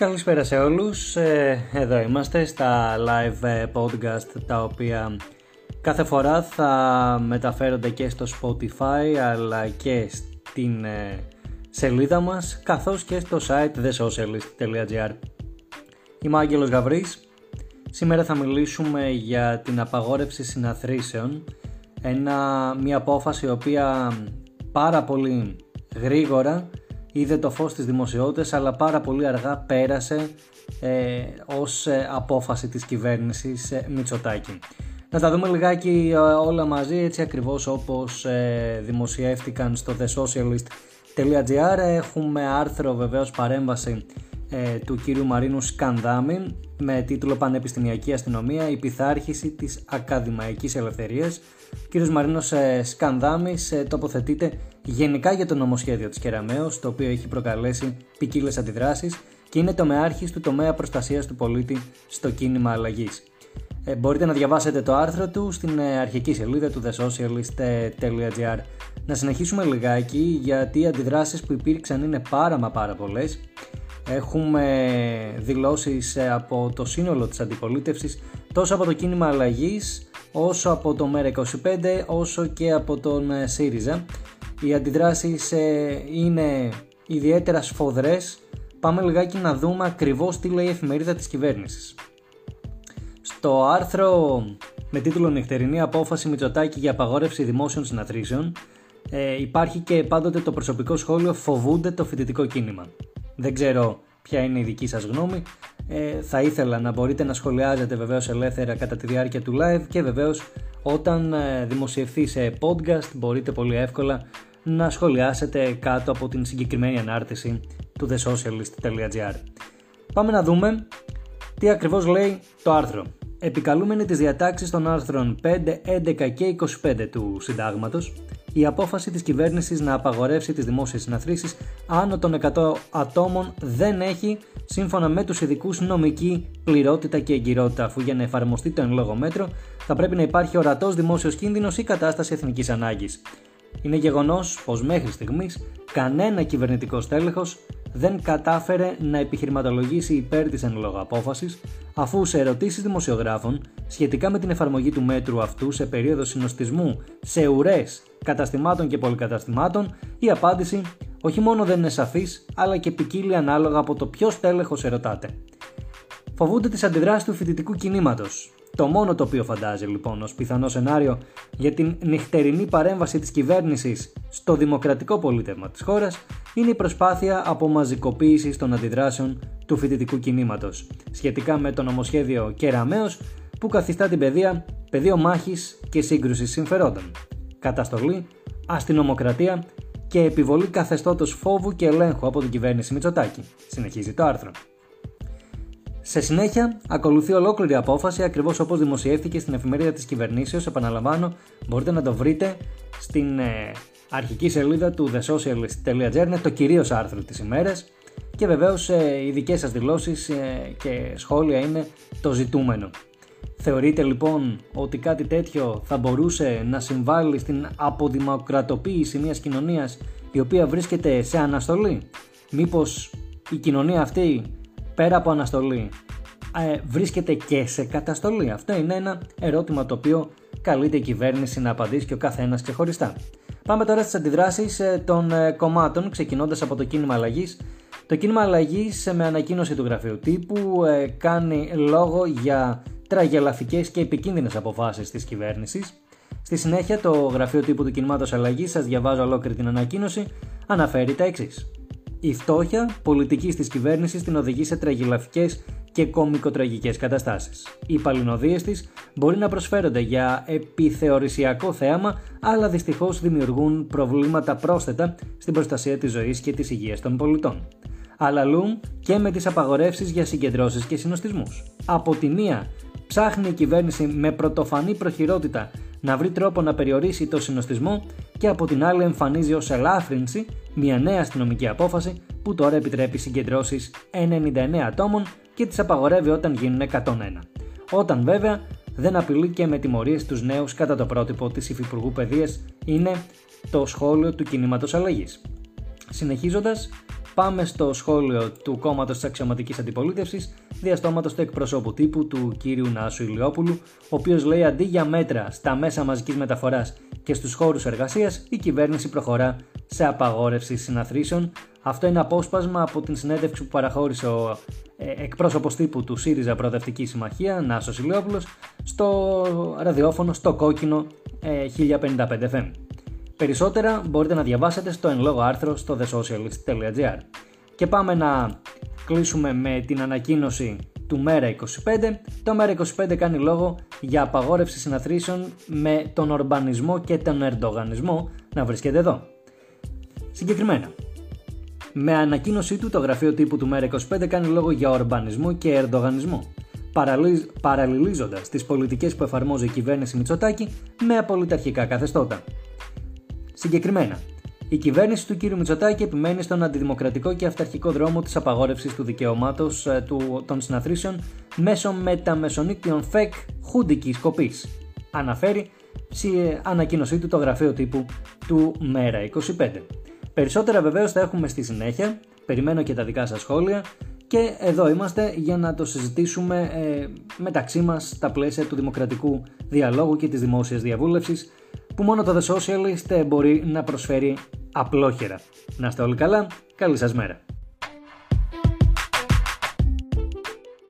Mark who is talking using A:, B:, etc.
A: Καλησπέρα σε όλους, ε, εδώ είμαστε στα live ε, podcast τα οποία κάθε φορά θα μεταφέρονται και στο Spotify αλλά και στην ε, σελίδα μας καθώς και στο site thesocialist.gr Είμαι ο Άγγελος Γαβρής, σήμερα θα μιλήσουμε για την απαγόρευση συναθρήσεων ένα, μια απόφαση η οποία πάρα πολύ γρήγορα είδε το φως της δημοσιότητας αλλά πάρα πολύ αργά πέρασε ε, ως ε, απόφαση της κυβέρνησης ε, Μητσοτάκη. Να τα δούμε λιγάκι ε, όλα μαζί έτσι ακριβώς όπως ε, δημοσιεύτηκαν στο thesocialist.gr έχουμε άρθρο βεβαίως παρέμβαση του κύριου Μαρίνου Σκανδάμι με τίτλο Πανεπιστημιακή Αστυνομία η πειθάρχηση της ακαδημαϊκής ελευθερίας. Ο κύριος Μαρίνος Σκανδάμις τοποθετείται γενικά για το νομοσχέδιο της Κεραμέως, το οποίο έχει προκαλέσει ποικίλες αντιδράσεις και είναι το μεάρχης του τομέα προστασίας του πολίτη στο κίνημα αλλαγής. Ε, μπορείτε να διαβάσετε το άρθρο του στην ε, αρχική σελίδα του thesocialist.gr. Να συνεχίσουμε λιγάκι γιατί οι αντιδράσεις που υπήρξαν είναι πάρα μα πάρα πολλές. Έχουμε δηλώσεις ε, από το σύνολο της αντιπολίτευσης τόσο από το κίνημα αλλαγής όσο από το ΜΕΡΑ25 όσο και από τον ε, ΣΥΡΙΖΑ οι αντιδράσεις ε, είναι ιδιαίτερα σφοδρές. Πάμε λιγάκι να δούμε ακριβώς τι λέει η εφημερίδα της κυβέρνησης. Στο άρθρο με τίτλο «Νυχτερινή απόφαση Μητσοτάκη για απαγόρευση δημόσιων συναθρήσεων» ε, υπάρχει και πάντοτε το προσωπικό σχόλιο «Φοβούνται το φοιτητικό κίνημα». Δεν ξέρω ποια είναι η δική σας γνώμη. Ε, θα ήθελα να μπορείτε να σχολιάζετε βεβαίως ελεύθερα κατά τη διάρκεια του live και βεβαίως όταν ε, δημοσιευθεί σε podcast μπορείτε πολύ εύκολα να σχολιάσετε κάτω από την συγκεκριμένη ανάρτηση του thesocialist.gr. Πάμε να δούμε τι ακριβώς λέει το άρθρο. Επικαλούμενοι τις διατάξεις των άρθρων 5, 11 και 25 του συντάγματος, η απόφαση της κυβέρνησης να απαγορεύσει τις δημόσιες συναθρήσεις άνω των 100 ατόμων δεν έχει, σύμφωνα με τους ειδικούς νομική πληρότητα και εγκυρότητα, αφού για να εφαρμοστεί το εν λόγω μέτρο θα πρέπει να υπάρχει ορατός δημόσιος κίνδυνος ή κατάσταση εθνικής ανάγκης. Είναι γεγονός πως μέχρι στιγμής κανένα κυβερνητικός στέλεχο δεν κατάφερε να επιχειρηματολογήσει υπέρ της εν λόγω απόφασης, αφού σε ερωτήσεις δημοσιογράφων σχετικά με την εφαρμογή του μέτρου αυτού σε περίοδο συνοστισμού σε ουρές καταστημάτων και πολυκαταστημάτων, η απάντηση όχι μόνο δεν είναι σαφής, αλλά και ποικίλει ανάλογα από το ποιος τέλεχος ερωτάται. Φοβούνται τις αντιδράσεις του φοιτητικού κινήματος, το μόνο το οποίο φαντάζει λοιπόν ως πιθανό σενάριο για την νυχτερινή παρέμβαση της κυβέρνησης στο δημοκρατικό πολίτευμα της χώρας είναι η προσπάθεια απομαζικοποίησης των αντιδράσεων του φοιτητικού κινήματος σχετικά με το νομοσχέδιο Κεραμέως που καθιστά την παιδεία πεδίο μάχης και σύγκρουσης συμφερόντων. Καταστολή, αστυνομοκρατία και επιβολή καθεστώτος φόβου και ελέγχου από την κυβέρνηση Μητσοτάκη. Συνεχίζει το άρθρο. Σε συνέχεια, ακολουθεί ολόκληρη απόφαση ακριβώς όπως δημοσιεύτηκε στην εφημερίδα της κυβερνήσεως. Επαναλαμβάνω, μπορείτε να το βρείτε στην ε, αρχική σελίδα του thesocialist.gr. Είναι το κυρίως άρθρο της ημέρας. Και βεβαίως ε, οι δικές σας δηλώσεις ε, και σχόλια είναι το ζητούμενο. Θεωρείτε λοιπόν ότι κάτι τέτοιο θα μπορούσε να συμβάλλει στην αποδημοκρατοποίηση μιας κοινωνίας η οποία βρίσκεται σε αναστολή; Μήπως η κοινωνία αυτή πέρα από αναστολή ε, βρίσκεται και σε καταστολή. Αυτό είναι ένα ερώτημα το οποίο καλείται η κυβέρνηση να απαντήσει και ο καθένας ξεχωριστά. Πάμε τώρα στις αντιδράσεις ε, των ε, κομμάτων, ξεκινώντας από το κίνημα αλλαγής. Το κίνημα αλλαγής με ανακοίνωση του γραφείου τύπου κάνει λόγο για τραγελαφικές και επικίνδυνες αποφάσεις της κυβέρνησης. Στη συνέχεια το γραφείο τύπου του κινήματος αλλαγής, σας διαβάζω ολόκληρη την ανακοίνωση, αναφέρει τα εξής. Η φτώχεια πολιτικής της κυβέρνησης την οδηγεί σε τραγιλαφικέ και κομικοτραγικές καταστάσεις. Οι παλινοδίες της μπορεί να προσφέρονται για επιθεωρησιακό θέαμα, αλλά δυστυχώς δημιουργούν προβλήματα πρόσθετα στην προστασία της ζωής και της υγείας των πολιτών. Αλλαλούν και με τις απαγορεύσεις για συγκεντρώσεις και συνοστισμούς. Από τη μία, ψάχνει η κυβέρνηση με πρωτοφανή προχειρότητα να βρει τρόπο να περιορίσει το συνοστισμό και από την άλλη εμφανίζει ως ελάφρυνση μια νέα αστυνομική απόφαση που τώρα επιτρέπει συγκεντρώσεις 99 ατόμων και τις απαγορεύει όταν γίνουν 101. Όταν βέβαια δεν απειλεί και με τιμωρίες τους νέους κατά το πρότυπο της Υφυπουργού Παιδείας είναι το σχόλιο του κινήματος αλλαγής. Συνεχίζοντας, πάμε στο σχόλιο του κόμματος της αξιωματικής αντιπολίτευσης διαστόματος του εκπροσώπου τύπου του κύριου Νάσου Ηλιόπουλου, ο οποίος λέει αντί για μέτρα στα μέσα μαζικής μεταφοράς και στους χώρους εργασίας, η κυβέρνηση προχωρά σε απαγόρευση συναθρήσεων. Αυτό είναι απόσπασμα από την συνέντευξη που παραχώρησε ο ε, εκπρόσωπος τύπου του ΣΥΡΙΖΑ Προοδευτική Συμμαχία, Νάσος Ηλιόπουλος, στο ραδιόφωνο στο κόκκινο 1055 ε, FM. Περισσότερα μπορείτε να διαβάσετε στο εν λόγω άρθρο στο thesocialist.gr. Και πάμε να κλείσουμε με την ανακοίνωση του ΜΕΡΑ25. Το ΜΕΡΑ25 κάνει λόγο για απαγόρευση συναθρήσεων με τον ορμπανισμό και τον ερντογανισμό να βρίσκεται εδώ. Συγκεκριμένα, με ανακοίνωσή του το γραφείο τύπου του ΜΕΡΑ25 κάνει λόγο για ορμπανισμό και ερντογανισμό παραλληλίζοντας τις πολιτικές που εφαρμόζει η κυβέρνηση Μητσοτάκη με απολυταρχικά καθεστώτα. Συγκεκριμένα, η κυβέρνηση του κ. Μητσοτάκη επιμένει στον αντιδημοκρατικό και αυταρχικό δρόμο της απαγόρευσης του δικαιώματο ε, των συναθρήσεων μέσω μεταμεσονύκτιων ΦΕΚ χούντικης κοπής. Αναφέρει στη ανακοίνωσή του το γραφείο τύπου του ΜΕΡΑ25. Περισσότερα βεβαίως θα έχουμε στη συνέχεια. Περιμένω και τα δικά σας σχόλια. Και εδώ είμαστε για να το συζητήσουμε ε, μεταξύ μας στα πλαίσια του δημοκρατικού διαλόγου και της δημόσιας διαβούλευσης που μόνο το The Socialist μπορεί να προσφέρει απλόχερα. Να είστε όλοι καλά, καλή σας μέρα.